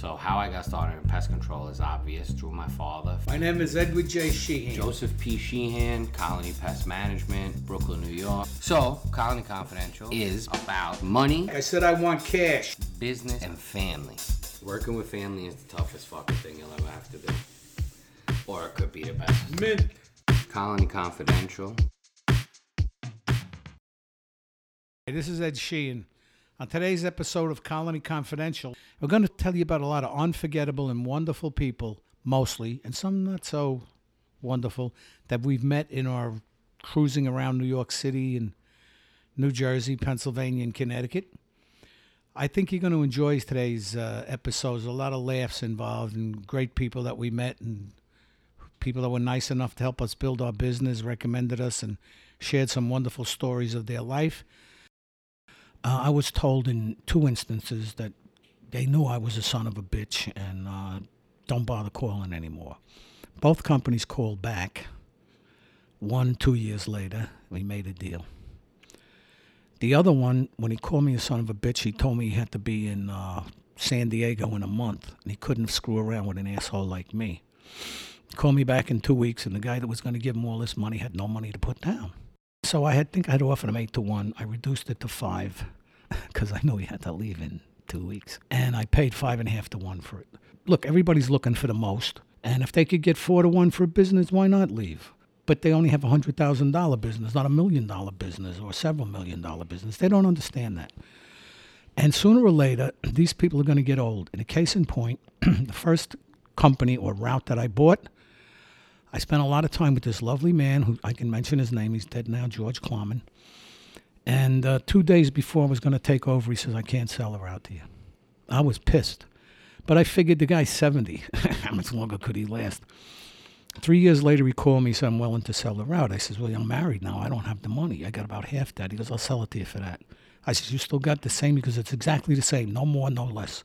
So how I got started in pest control is obvious through my father. My name is Edward J. Sheehan. Joseph P. Sheehan, Colony Pest Management, Brooklyn, New York. So, Colony Confidential is about money, I said I want cash. business, and family. Working with family is the toughest fucking thing you'll ever have to do. Or it could be the best. Mint. Colony Confidential. Hey, This is Ed Sheehan. On today's episode of Colony Confidential, we're going to tell you about a lot of unforgettable and wonderful people, mostly, and some not so wonderful, that we've met in our cruising around New York City and New Jersey, Pennsylvania, and Connecticut. I think you're going to enjoy today's uh, episode. There's a lot of laughs involved and great people that we met and people that were nice enough to help us build our business, recommended us, and shared some wonderful stories of their life. Uh, I was told in two instances that they knew I was a son of a bitch and uh, don't bother calling anymore. Both companies called back. One, two years later, we made a deal. The other one, when he called me a son of a bitch, he told me he had to be in uh, San Diego in a month and he couldn't screw around with an asshole like me. He called me back in two weeks, and the guy that was going to give him all this money had no money to put down. So I had think I had offered him eight to one. I reduced it to five because I knew he had to leave in two weeks, and I paid five and a half to one for it. Look, everybody's looking for the most, and if they could get four to one for a business, why not leave? But they only have a hundred thousand dollar business, not a million dollar business or several million dollar business. They don't understand that. And sooner or later, these people are going to get old. In a case in point, the first company or route that I bought, I spent a lot of time with this lovely man who I can mention his name. He's dead now, George Klomman. And uh, two days before I was going to take over, he says, I can't sell her out to you. I was pissed. But I figured the guy's 70. How much longer could he last? Three years later, he called me, said, I'm willing to sell her out. I says, Well, I'm married now. I don't have the money. I got about half that. He goes, I'll sell it to you for that. I says, You still got the same? Because it's exactly the same. No more, no less.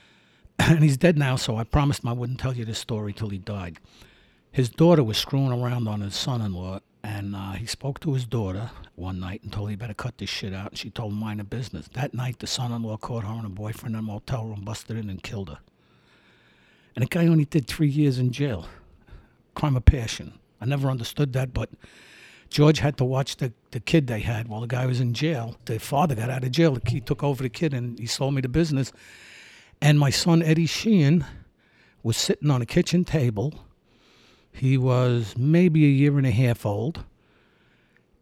and he's dead now, so I promised him I wouldn't tell you this story till he died. His daughter was screwing around on his son in law, and uh, he spoke to his daughter one night and told her he better cut this shit out. And she told him, mind a business. That night, the son in law caught her and her boyfriend in a motel room, busted in, and killed her. And the guy only did three years in jail. Crime of passion. I never understood that, but George had to watch the, the kid they had while the guy was in jail. The father got out of jail. He took over the kid and he sold me the business. And my son, Eddie Sheehan, was sitting on a kitchen table. He was maybe a year and a half old.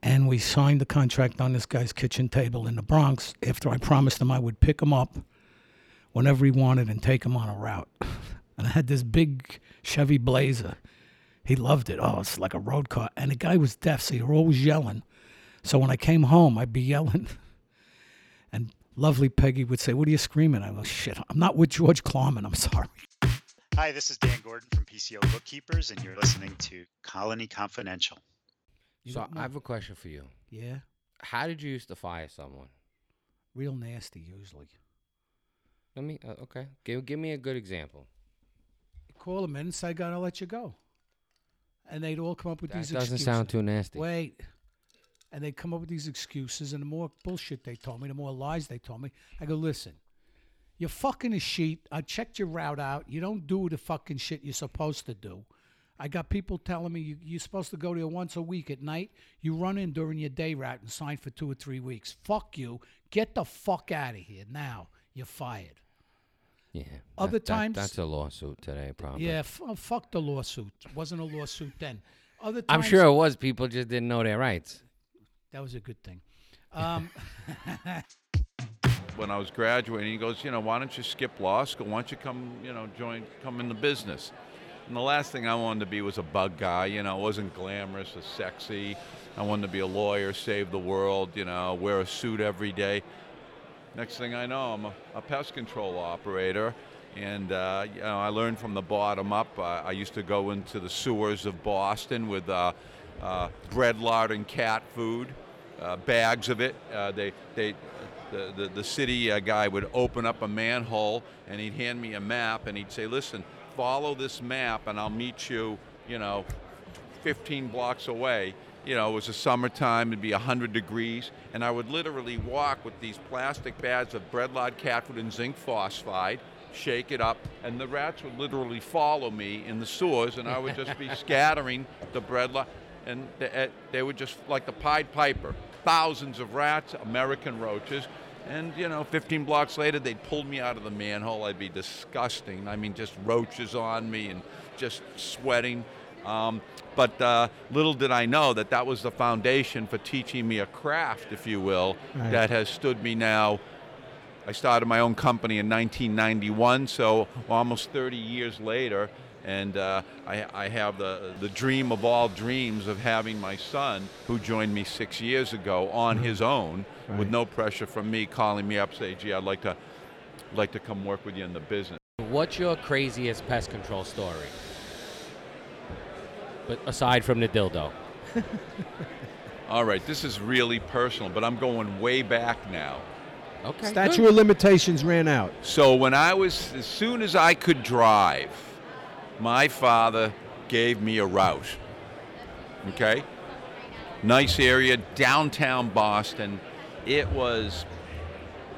And we signed the contract on this guy's kitchen table in the Bronx after I promised him I would pick him up whenever he wanted and take him on a route. And I had this big Chevy Blazer. He loved it. Oh, it's like a road car. And the guy was deaf, so you were always yelling. So when I came home, I'd be yelling. And lovely Peggy would say, What are you screaming? I go, Shit, I'm not with George Klomman. I'm sorry. Hi, this is Dan Gordon from PCO Bookkeepers, and you're listening to Colony Confidential. So I have a question for you. yeah, How did you used to fire someone? real nasty usually. Let me, uh, okay. Give, give me a good example. Call them in and say, I gotta let you go. And they'd all come up with That these doesn't excuses. sound too nasty. Wait. And they'd come up with these excuses, and the more bullshit they told me, the more lies they told me. I go, listen, you're fucking a sheet. I checked your route out. You don't do the fucking shit you're supposed to do. I got people telling me you, you're supposed to go there once a week at night. You run in during your day route and sign for two or three weeks. Fuck you. Get the fuck out of here now. You're fired. Yeah. Other that- that- times- that's a lawsuit today, probably. Yeah, f- oh, fuck the lawsuit. It wasn't a lawsuit then. Other times, I'm sure it was. People just didn't know their rights. that was a good thing. Um, when I was graduating, he goes, you know, why don't you skip law school? Why don't you come, you know, join, come in the business? And the last thing I wanted to be was a bug guy. You know, it wasn't glamorous or sexy. I wanted to be a lawyer, save the world, you know, wear a suit every day. Next thing I know, I'm a, a pest control operator. And, uh, you know, I learned from the bottom up. I used to go into the sewers of Boston with uh, uh, bread, lard, and cat food, uh, bags of it. Uh, they, they, the, the, the city uh, guy would open up a manhole and he'd hand me a map and he'd say, listen, follow this map and I'll meet you, you know, 15 blocks away. You know, it was the summertime, it'd be 100 degrees, and I would literally walk with these plastic bags of bread lard cat food and zinc phosphide shake it up, and the rats would literally follow me in the sewers, and I would just be scattering the bread, li- and they, they would just like the Pied Piper, thousands of rats, American roaches. And you know, 15 blocks later, they'd pull me out of the manhole. I'd be disgusting. I mean, just roaches on me and just sweating. Um, but uh, little did I know that that was the foundation for teaching me a craft, if you will, Right. that has stood me now. I started my own company in 1991, so almost 30 years later, and uh, I, I have the, the dream of all dreams of having my son, who joined me six years ago on his own, with no pressure from me, calling me up, say, "Gee, I'd like to, like to come work with you in the business." What's your craziest pest control story? But aside from the dildo. All right, this is really personal, but I'm going way back now. Okay. Statue good. of limitations ran out. So when I was, as soon as I could drive, my father gave me a route. Okay? Nice area, downtown Boston. It was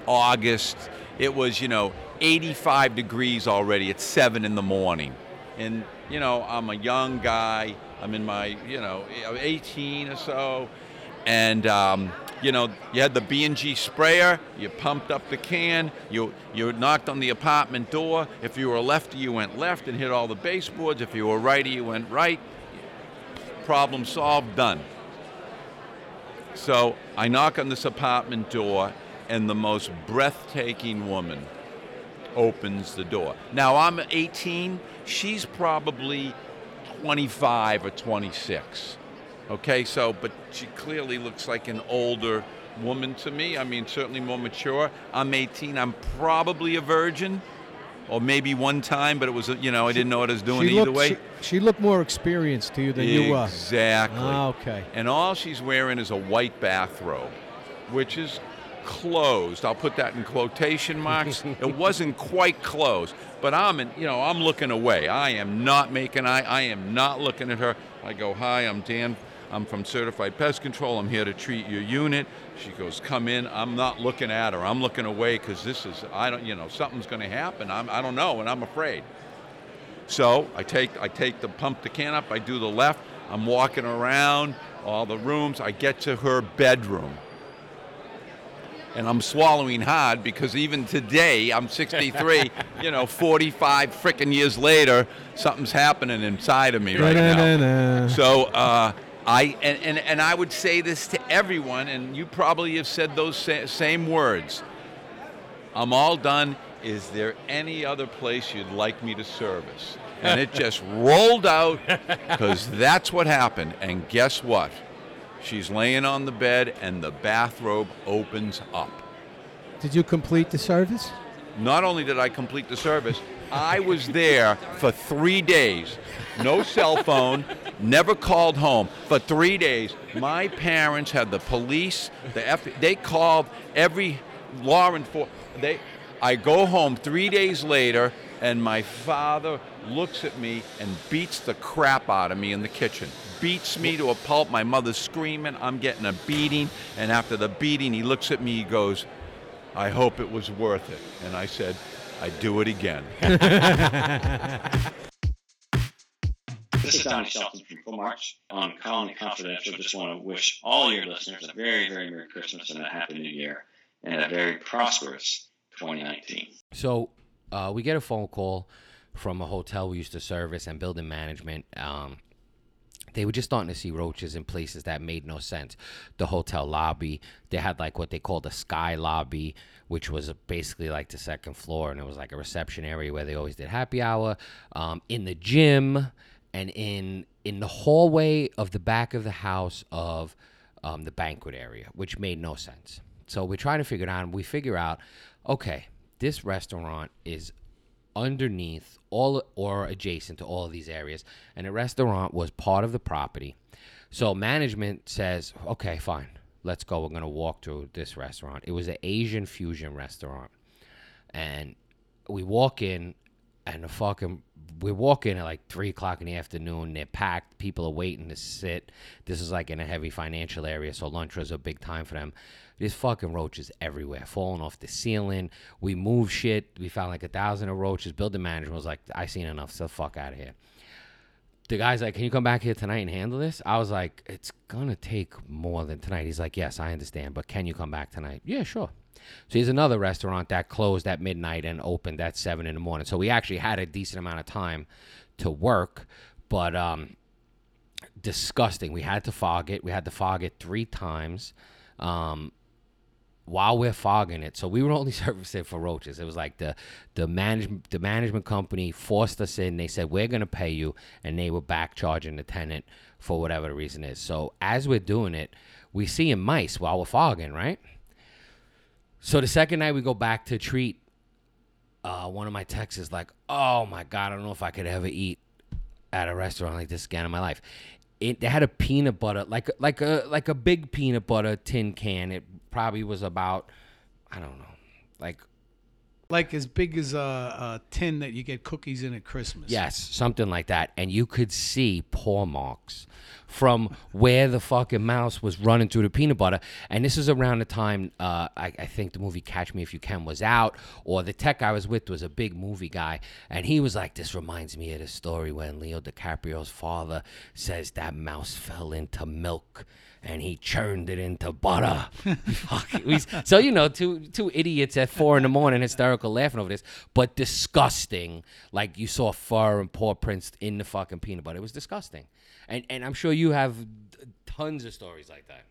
August. It was, you know, 85 degrees already at 7 in the morning. And, you know, I'm a young guy. I'm in my, you know, 18 or so. And, um, you know, you had the B&G sprayer. You pumped up the can. You, you knocked on the apartment door. If you were a lefty, you went left and hit all the baseboards. If you were a righty, you went right. Problem solved, done. So I knock on this apartment door, and the most breathtaking woman opens the door. Now I'm 18, she's probably 25 or 26. Okay, so, but she clearly looks like an older woman to me. I mean, certainly more mature. I'm 18, I'm probably a virgin. Or maybe one time, but it was, you know, I didn't know what I was doing she either looked, way. She, she looked more experienced to you than you were. Exactly. Ah, okay. And all she's wearing is a white bathrobe, which is closed. I'll put that in quotation marks. it wasn't quite closed, but I'm in, you know, I'm looking away. I am not making eye. I am not looking at her. I go, "Hi, I'm Dan. I'm from Certified Pest Control. I'm here to treat your unit." She goes, "Come in." I'm not looking at her. I'm looking away because this is I don't, you know, something's going to happen. I'm, I don't know, and I'm afraid. So I take I take the pump the can up. I do the left. I'm walking around all the rooms. I get to her bedroom, and I'm swallowing hard because even today I'm 63. you know, 45 freaking years later, something's happening inside of me right now. So uh, I and, and and I would say this to everyone, and you probably have said those sa- same words. I'm all done. Is there any other place you'd like me to service? And it just rolled out because that's what happened. And guess what? She's laying on the bed, and the bathrobe opens up. Did you complete the service? Not only did I complete the service, I was there for three days. No cell phone, never called home. For three days, my parents had the police, the F, they called every law enforcement. They, I go home three days later, and my father looks at me and beats the crap out of me in the kitchen. Beats me to a pulp. My mother's screaming. I'm getting a beating. And after the beating, he looks at me. He goes, I hope it was worth it. And I said, I'd do it again. This is Donnie Shelton from Full March on Colony Confidential. Just want to wish all your listeners a very, very Merry Christmas and a Happy New Year and a very prosperous 2019. So uh, we get a phone call from a hotel we used to service and building management. Um, they were just starting to see roaches in places that made no sense. The hotel lobby, they had like what they called the sky lobby, which was basically like the second floor, and it was like a reception area where they always did happy hour. Um, in the gym and in in the hallway of the back of the house of um, the banquet area, which made no sense. So we're trying to figure it out, we figure out, okay, this restaurant is underneath all or adjacent to all of these areas and a restaurant was part of the property. So management says okay fine. Let's go. We're going to walk through this restaurant. It was an asian fusion restaurant. And we walk in and the fucking we walk in at like three o'clock in the afternoon. They're packed. People are waiting to sit. This is like in a heavy financial area, so lunch was a big time for them. There's fucking roaches everywhere, falling off the ceiling. We move shit. We found like a thousand of roaches. Building management was like, I seen enough. So fuck out of here. The guy's like, Can you come back here tonight and handle this? I was like, It's gonna take more than tonight. He's like, Yes, I understand, but can you come back tonight? Yeah, sure. So here's another restaurant that closed at midnight and opened at seven in the morning. So we actually had a decent amount of time to work, but um, disgusting. We had to fog it. We had to fog it three times. Um, while we're fogging it, so we were only servicing for roaches. It was like the the management the management company forced us in. They said we're gonna pay you, and they were back charging the tenant for whatever the reason is. So as we're doing it, we see a mice while we're fogging, right? So the second night we go back to treat, uh, one of my texts is like, "Oh my god, I don't know if I could ever eat at a restaurant like this again in my life." It they had a peanut butter like like a like a big peanut butter tin can. It probably was about I don't know, like Like as big as a, a tin that you get cookies in at Christmas. Yes, something like that. And you could see paw marks from where the fucking mouse was running through the peanut butter. And this is around the time uh, I, I think the movie Catch Me If You Can was out, or the tech I was with was a big movie guy. And he was like, This reminds me of the story when Leo DiCaprio's father says that mouse fell into milk and he churned it into butter. So you know, two two idiots at four in the morning, hysterical, laughing over this, but disgusting. Like you saw fur and paw prints in the fucking peanut butter. It was disgusting, and and I'm sure you have tons of stories like that.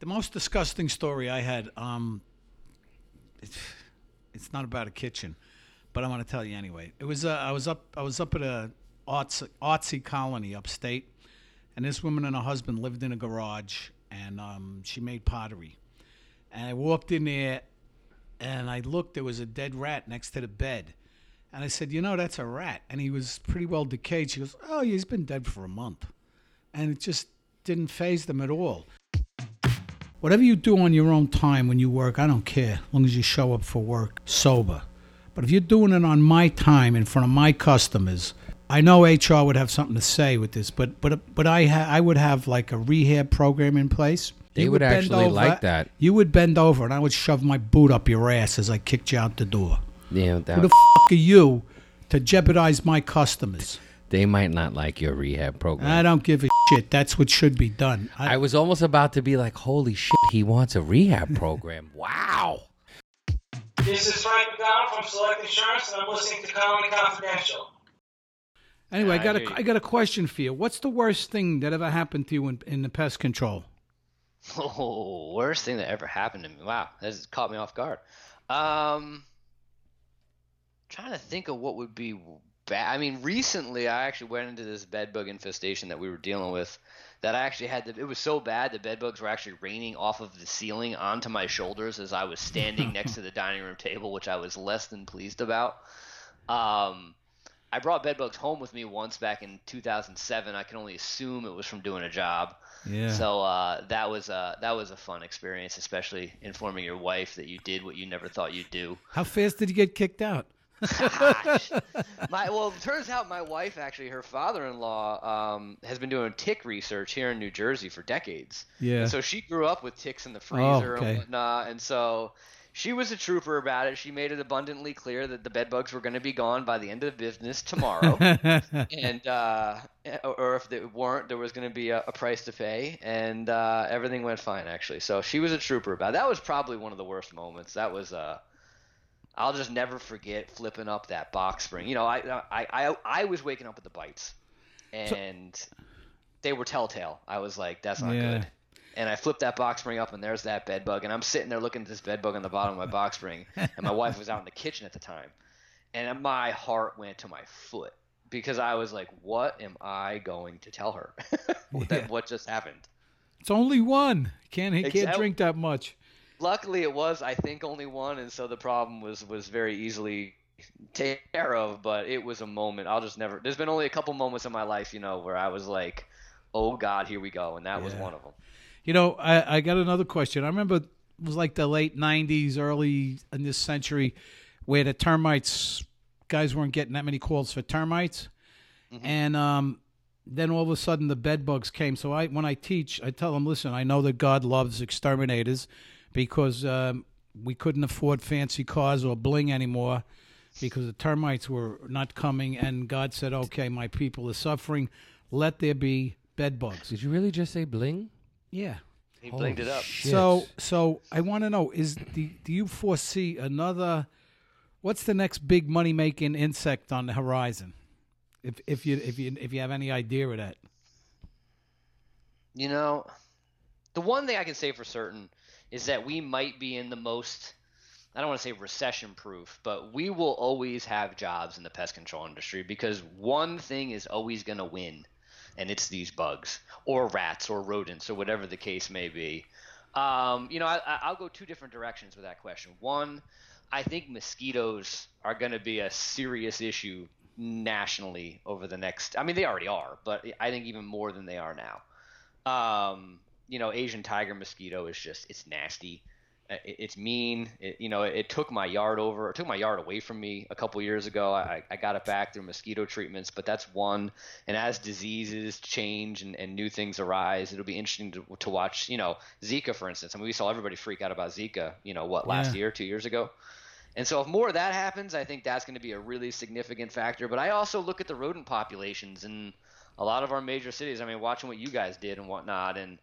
The most disgusting story I had, um, it's, it's not about a kitchen, but I want to tell you anyway. It was uh, I was up I was up at a arts, artsy colony upstate, and this woman and her husband lived in a garage, and um, she made pottery. And I walked in there, and I looked. There was a dead rat next to the bed, and I said, "You know, that's a rat." And he was pretty well decayed. She goes, "Oh, he's been dead for a month," and it just didn't faze them at all. Whatever you do on your own time when you work, I don't care, as long as you show up for work sober. But if you're doing it on my time in front of my customers, I know HR would have something to say with this, but but but I ha- I would have like a rehab program in place. They You would bend actually like that. You would bend over, and I would shove my boot up your ass as I kicked you out the door. Yeah, Who the f- are you to jeopardize my customers? they might not like your rehab program. I don't give a shit. That's what should be done. I, I was almost about to be like, "Holy shit, he wants a rehab program!" wow. This is Frank McDonald from Select Insurance, and I'm listening to Colony Confidential. Anyway, I Yeah, I got hear a you. I got a question for you. What's the worst thing that ever happened to you in, in the pest control? Oh, worst thing that ever happened to me. Wow, that just caught me off guard. Um, trying to think of what would be bad. I mean, recently I actually went into this bed bug infestation that we were dealing with. That I actually had to. It was so bad the bed bugs were actually raining off of the ceiling onto my shoulders as I was standing next to the dining room table, which I was less than pleased about. Um, I brought bed bugs home with me once back in 2007. I can only assume it was from doing a job. Yeah. So uh, that was a that was a fun experience, especially informing your wife that you did what you never thought you'd do. How fast did you get kicked out? My well, it turns out my wife actually, her father-in-law, um, has been doing tick research here in New Jersey for decades. Yeah. And so she grew up with ticks in the freezer okay. and whatnot, and so she was a trooper about it. She made it abundantly clear that the bed bugs were going to be gone by the end of the business tomorrow. and uh, or if they weren't, there was going to be a, a price to pay, and uh, everything went fine actually. So she was a trooper about. It. That was probably one of the worst moments. That was uh, I'll just never forget flipping up that box spring. You know, I I I, I was waking up with the bites, and they were telltale. I was like, that's not Yeah. good. And I flipped that box spring up, and there's that bed bug. And I'm sitting there looking at this bed bug on the bottom of my box spring, and my wife was out in the kitchen at the time, and my heart went to my foot because I was like, "What am I going to tell her? what, that, what just happened?" it's only one. Can't he can't drink that much. Luckily, it was I think only one, and so the problem was was very easily taken care of. But it was a moment I'll just never. There's been only a couple moments in my life, you know, where I was like, "Oh God, here we go," and that was one of them. You know, I, I got another question. I remember it was like the late '90s, early in this century, where the termites guys weren't getting that many calls for termites, Mm-hmm. and um, then all of a sudden the bed bugs came. So I, when I teach, I tell them, listen, I know that God loves exterminators because um, we couldn't afford fancy cars or bling anymore because the termites were not coming, and God said, okay, my people are suffering. Let there be bed bugs. Did you really just say bling? Yeah. He blinged it up. Shit. So, so I want to know: is do, do you foresee another? What's the next big money making insect on the horizon? If if you if you if you have any idea of that, You know, the one thing I can say for certain is that we might be in the most I don't want to say recession proof, but we will always have jobs in the pest control industry because one thing is always going to win, and it's these bugs or rats or rodents or whatever the case may be. Um, you know, I, I- I'll go two different directions with that question. One, I think mosquitoes are going to be a serious issue nationally over the next. I mean, they already are, but I think even more than they are now. Um, you know, Asian tiger mosquito is just it's nasty. It, it's mean. It, you know, it, took my yard over. It took my yard away from me a couple years ago. I, I got it back through mosquito treatments, but that's one. And as diseases change and, and new things arise, it'll be interesting to, to watch. You know, Zika, for instance. I mean, we saw everybody freak out about Zika. You know, what last Yeah. year, two years ago. And so, if more of that happens, I think that's going to be a really significant factor. But I also look at the rodent populations in a lot of our major cities. I mean, watching what you guys did and whatnot, and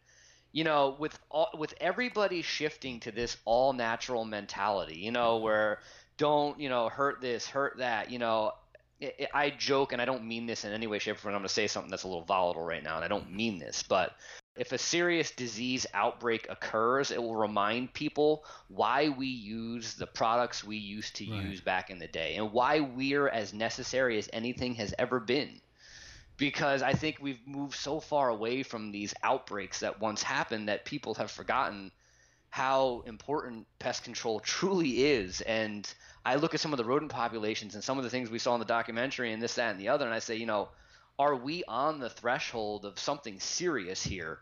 you know, with all, with everybody shifting to this all natural mentality, you know, mm-hmm. where don't you know hurt this, hurt that, you know. I I joke, and I don't mean this in any way, shape, or form. I'm going to say something that's a little volatile right now, and I don't mean this, but if a serious disease outbreak occurs, it will remind people why we use the products we used to Right. use back in the day and why we're as necessary as anything has ever been. Because I think we've moved so far away from these outbreaks that once happened that people have forgotten how important pest control truly is. And I look at some of the rodent populations and some of the things we saw in the documentary and this, that, and the other, and I say, you know, are we on the threshold of something serious here?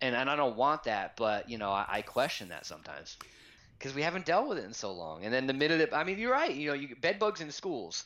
And, and I don't want that, but you know, I, I question that sometimes because we haven't dealt with it in so long. And then the minute it, I mean, you're right. You know, you bed bugs in schools.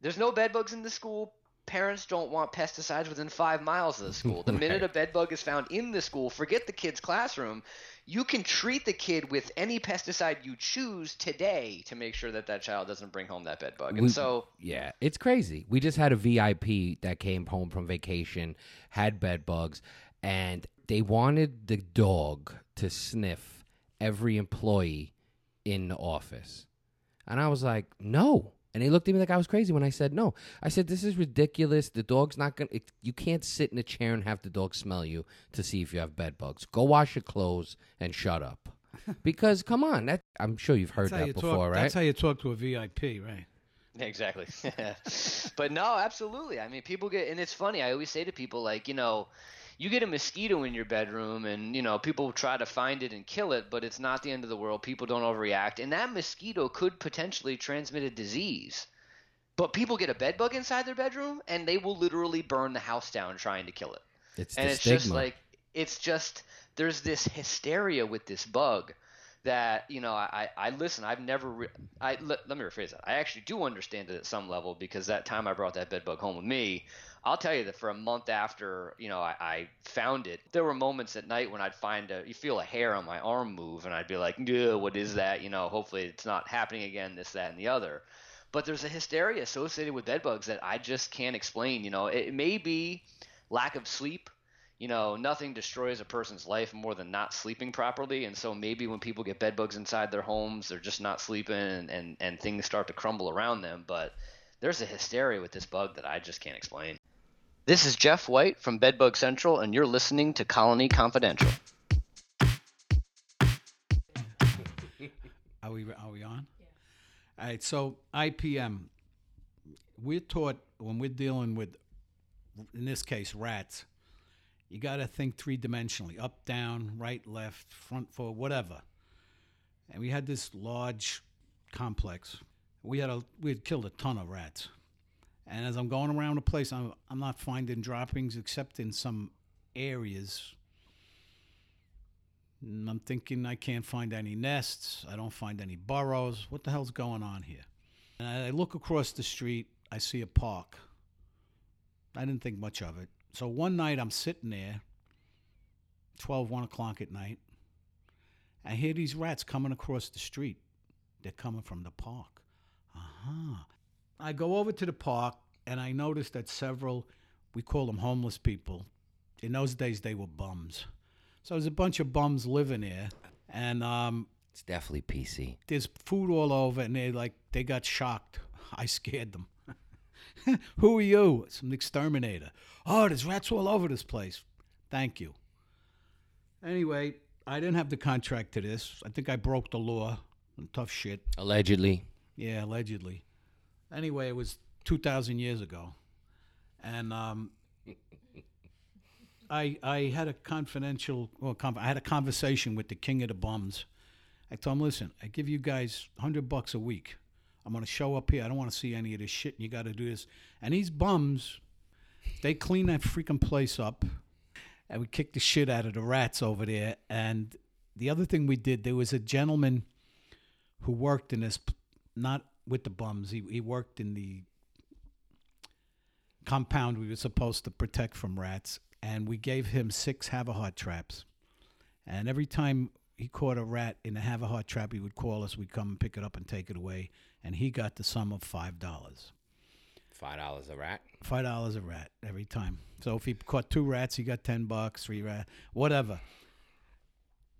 There's no bed bugs in the school. Parents don't want pesticides within five miles of the school. The minute a bed bug is found in the school, forget the kid's classroom. You can treat the kid with any pesticide you choose today to make sure that that child doesn't bring home that bed bug. And We- so, Yeah, it's crazy. We just had a VIP that came home from vacation, had bed bugs, and they wanted the dog to sniff every employee in the office. And I was like, no. And he looked at me like I was crazy when I said no. I said, this is ridiculous. The dog's not going to, you can't sit in a chair and have the dog smell you to see if you have bed bugs. Go wash your clothes and shut up. because, come on, that I'm sure you've heard that's that you before, talk. right? That's how you talk to a VIP, right? Exactly. but no, absolutely. I mean, people get, and it's funny. I always say to people, like, you know, you get a mosquito in your bedroom, and you know, people try to find it and kill it, but it's not the end of the world. People don't overreact, and that mosquito could potentially transmit a disease. But people get a bed bug inside their bedroom, and they will literally burn the house down trying to kill it it's and it's stigma. just like it's just there's this hysteria with this bug that you know I I listen I've never re- I let, let me rephrase that. I actually do understand it at some level because that time I brought that bed bug home with me I'll tell you that for a month after you know I, I found it there were moments at night when I'd find a you feel a hair on my arm move and I'd be like "Ugh, what is that? You know hopefully it's not happening again this that and the other. But there's a hysteria associated with bed bugs that I just can't explain you know. It, it may be lack of sleep you know, nothing destroys a person's life more than not sleeping properly. And so maybe when people get bed bugs inside their homes, they're just not sleeping and, and, and things start to crumble around them. But there's a hysteria with this bug that I just can't explain. This is Jeff White from Bedbug Central, and you're listening to Colony Confidential. Are we are we on? Yeah. All right. So IPM, we're taught when we're dealing with, in this case, rats. You got to think three dimensionally: up, down, right, left, front, forward, whatever. And we had this large complex. We had a we had killed a ton of rats. And as I'm going around the place, I'm I'm not finding droppings except in some areas. And I'm thinking I can't find any nests. I don't find any burrows. What the hell's going on here? And I look across the street, I see a park. I didn't think much of it. So one night I'm sitting there, 12, 1 o'clock at night. I hear these rats coming across the street. They're coming from the park. Uh-huh. I go over to the park and I notice that several, we call them homeless people. In those days, they were bums. So there's a bunch of bums living here. And um, It's definitely PC. there's food all over, and they like they got shocked. I scared them. Who are you? It's an exterminator. Oh, there's rats all over this place. Thank you. Anyway, I didn't have the contract to this. I think I broke the law. And tough shit. Allegedly. Yeah, allegedly. Anyway, it was 2,000 years ago. And um, I, I had a confidential, well, con- I had a conversation with the king of the bums. I told him, listen, I give you guys 100 bucks a week. I'm going to show up here. I don't want to see any of this shit. And you got to do this. And these bums, they clean that freaking place up. And we kicked the shit out of the rats over there. And the other thing we did, there was a gentleman who worked in this, not with the bums. He he worked in the compound we were supposed to protect from rats, and we gave him six Havahart traps. And every time he caught a rat in the have a Havahart trap, he would call us. We'd come and pick it up and take it away, and he got the sum of five dollars. Five dollars a rat. Five dollars a rat every time. So if he caught two rats, he got ten bucks. Three rat, whatever.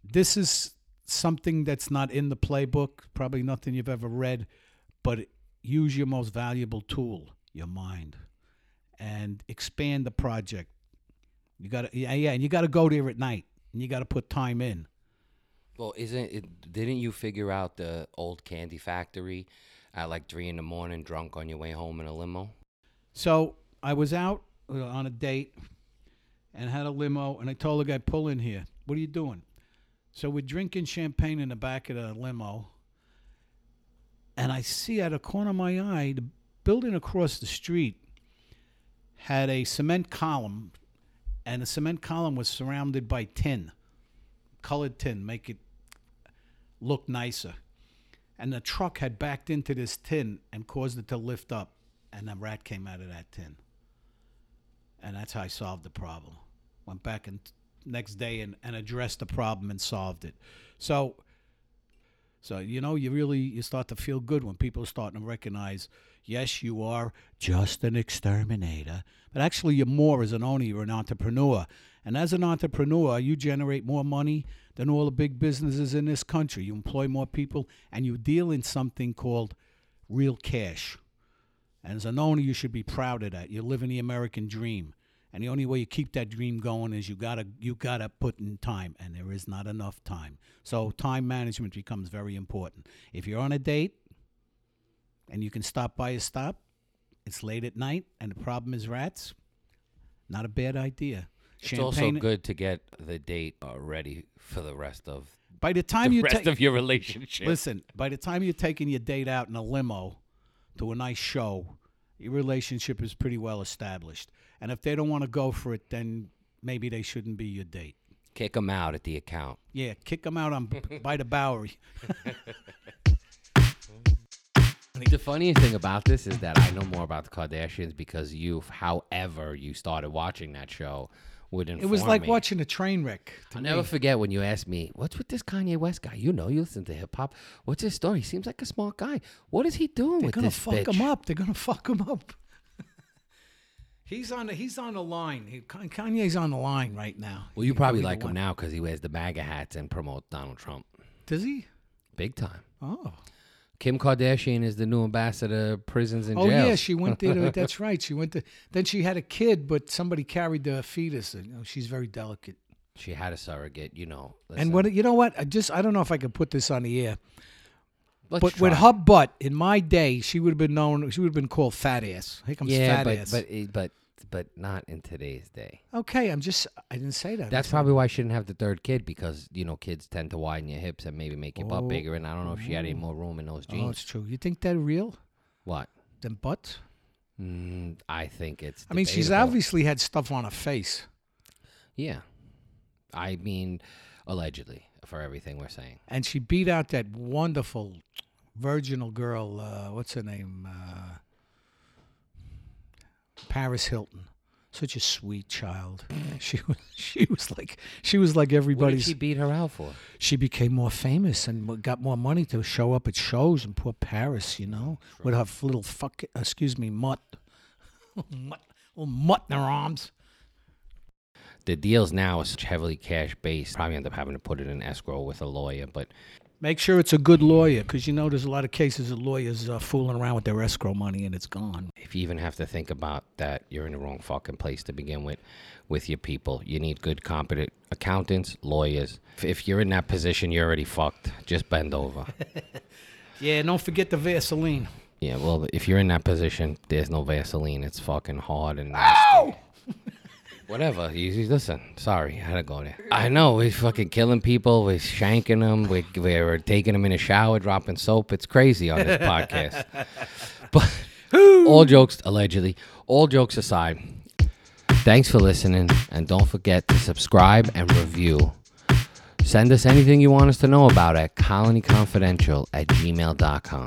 This is something that's not in the playbook. Probably nothing you've ever read, but use your most valuable tool, your mind, and expand the project. You got to, yeah, yeah, and you got to go there at night, and you got to put time in. Well, isn't it? Didn't you figure out the old candy factory at like three in the morning, drunk on your way home in a limo? So I was out uh, on a date and had a limo, and I told the guy, "Pull in here. What are you doing?" So we're drinking champagne in the back of the limo, and I see out of corner of my eye the building across the street had a cement column, and the cement column was surrounded by tin, colored tin, make it look nicer. And the truck had backed into this tin and caused it to lift up, and a rat came out of that tin. And that's how I solved the problem. Went back and next day and, and addressed the problem and solved it. So so you know you really you start to feel good when people are starting to recognize yes you are just an exterminator but actually you're more as an owner you're an entrepreneur and as an entrepreneur you generate more money than all the big businesses in this country you employ more people and you deal in something called real cash and as an owner you should be proud of that you're living the american dream and the only way you keep that dream going is you gotta you gotta put in time, and there is not enough time. So time management becomes very important. If you're on a date and you can stop by a stop, it's late at night, and the problem is rats. Not a bad idea. It's also good to get the date uh, ready for the rest of By the time the you rest take of your relationship. listen, by the time you're taking your date out in a limo to a nice show, your relationship is pretty well established. And if they don't want to go for it, then maybe they shouldn't be your date. Kick them out at the account. Yeah, kick them out on by the Bowery. The funniest thing about this is that I know more about the Kardashians because you, however, you started watching that show, would inform It was like me. watching a train wreck. to I'll never me. forget when you asked me, "What's with this Kanye West guy? You know, you listen to hip hop. What's his story? He seems like a smart guy. What is he doing They're with gonna this fuck bitch?" him up. They're gonna fuck him up. he's on the he's on the line. He, Kanye's on the line right now. Well, you He- probably either like him one. now because he wears the MAGA hats and promotes Donald Trump Does he? big time. Oh. Kim Kardashian is the new ambassador of prisons and Oh jails. yeah, she went there. To, that's right. She went to. Then she had a kid, but somebody carried the fetus. And, you know, she's very delicate. She had a surrogate, you know. And listen, what you know? What I just I don't know if I could put this on the air. let's but with try. her butt in my day, she would have been known. She would have been called fat ass. Here comes yeah, fat but ass. but it- but but not in today's day. okay, I'm just. I didn't say that. That's probably why I shouldn't have the third kid because you know kids tend to widen your hips and maybe make your butt Oh. bigger. And I don't know if she had any more room in those Oh, jeans. it's true. You think they're real? what? Them butts? Mm, I think it's. I mean, she's debatable. obviously had stuff on her face. Yeah, I mean, allegedly for everything we're saying. and she beat out that wonderful virginal girl. Uh, what's her name? Uh, Paris Hilton. Such a sweet child. She was she was like she was like What did everybody's she beat her out for? she became more famous and got more money to show up at shows in poor Paris, you know, with her little fuck, excuse me, mutt, mutt, little mutt in her arms. The deals now is heavily cash based. Probably end up having to put it in escrow with a lawyer, but Make sure it's a good lawyer, because you know there's a lot of cases of lawyers uh, fooling around with their escrow money and it's gone. if you even have to think about that, you're in the wrong fucking place to begin with. With your people, you need good, competent accountants, lawyers. If, if you're in that position, you're already fucked. Just bend over. Yeah, don't forget the Vaseline. yeah, well, if you're in that position, there's no Vaseline. It's fucking hard and nasty. Whatever. You, you- listen, sorry, I had to go there. I know we're fucking killing people. We're shanking them. We're, we're taking them in a shower, dropping soap. It's crazy on this podcast. But all jokes, allegedly, all jokes aside, thanks for listening, and don't forget to subscribe and review. Send us anything you want us to know about at colonyconfidential at gmail.com.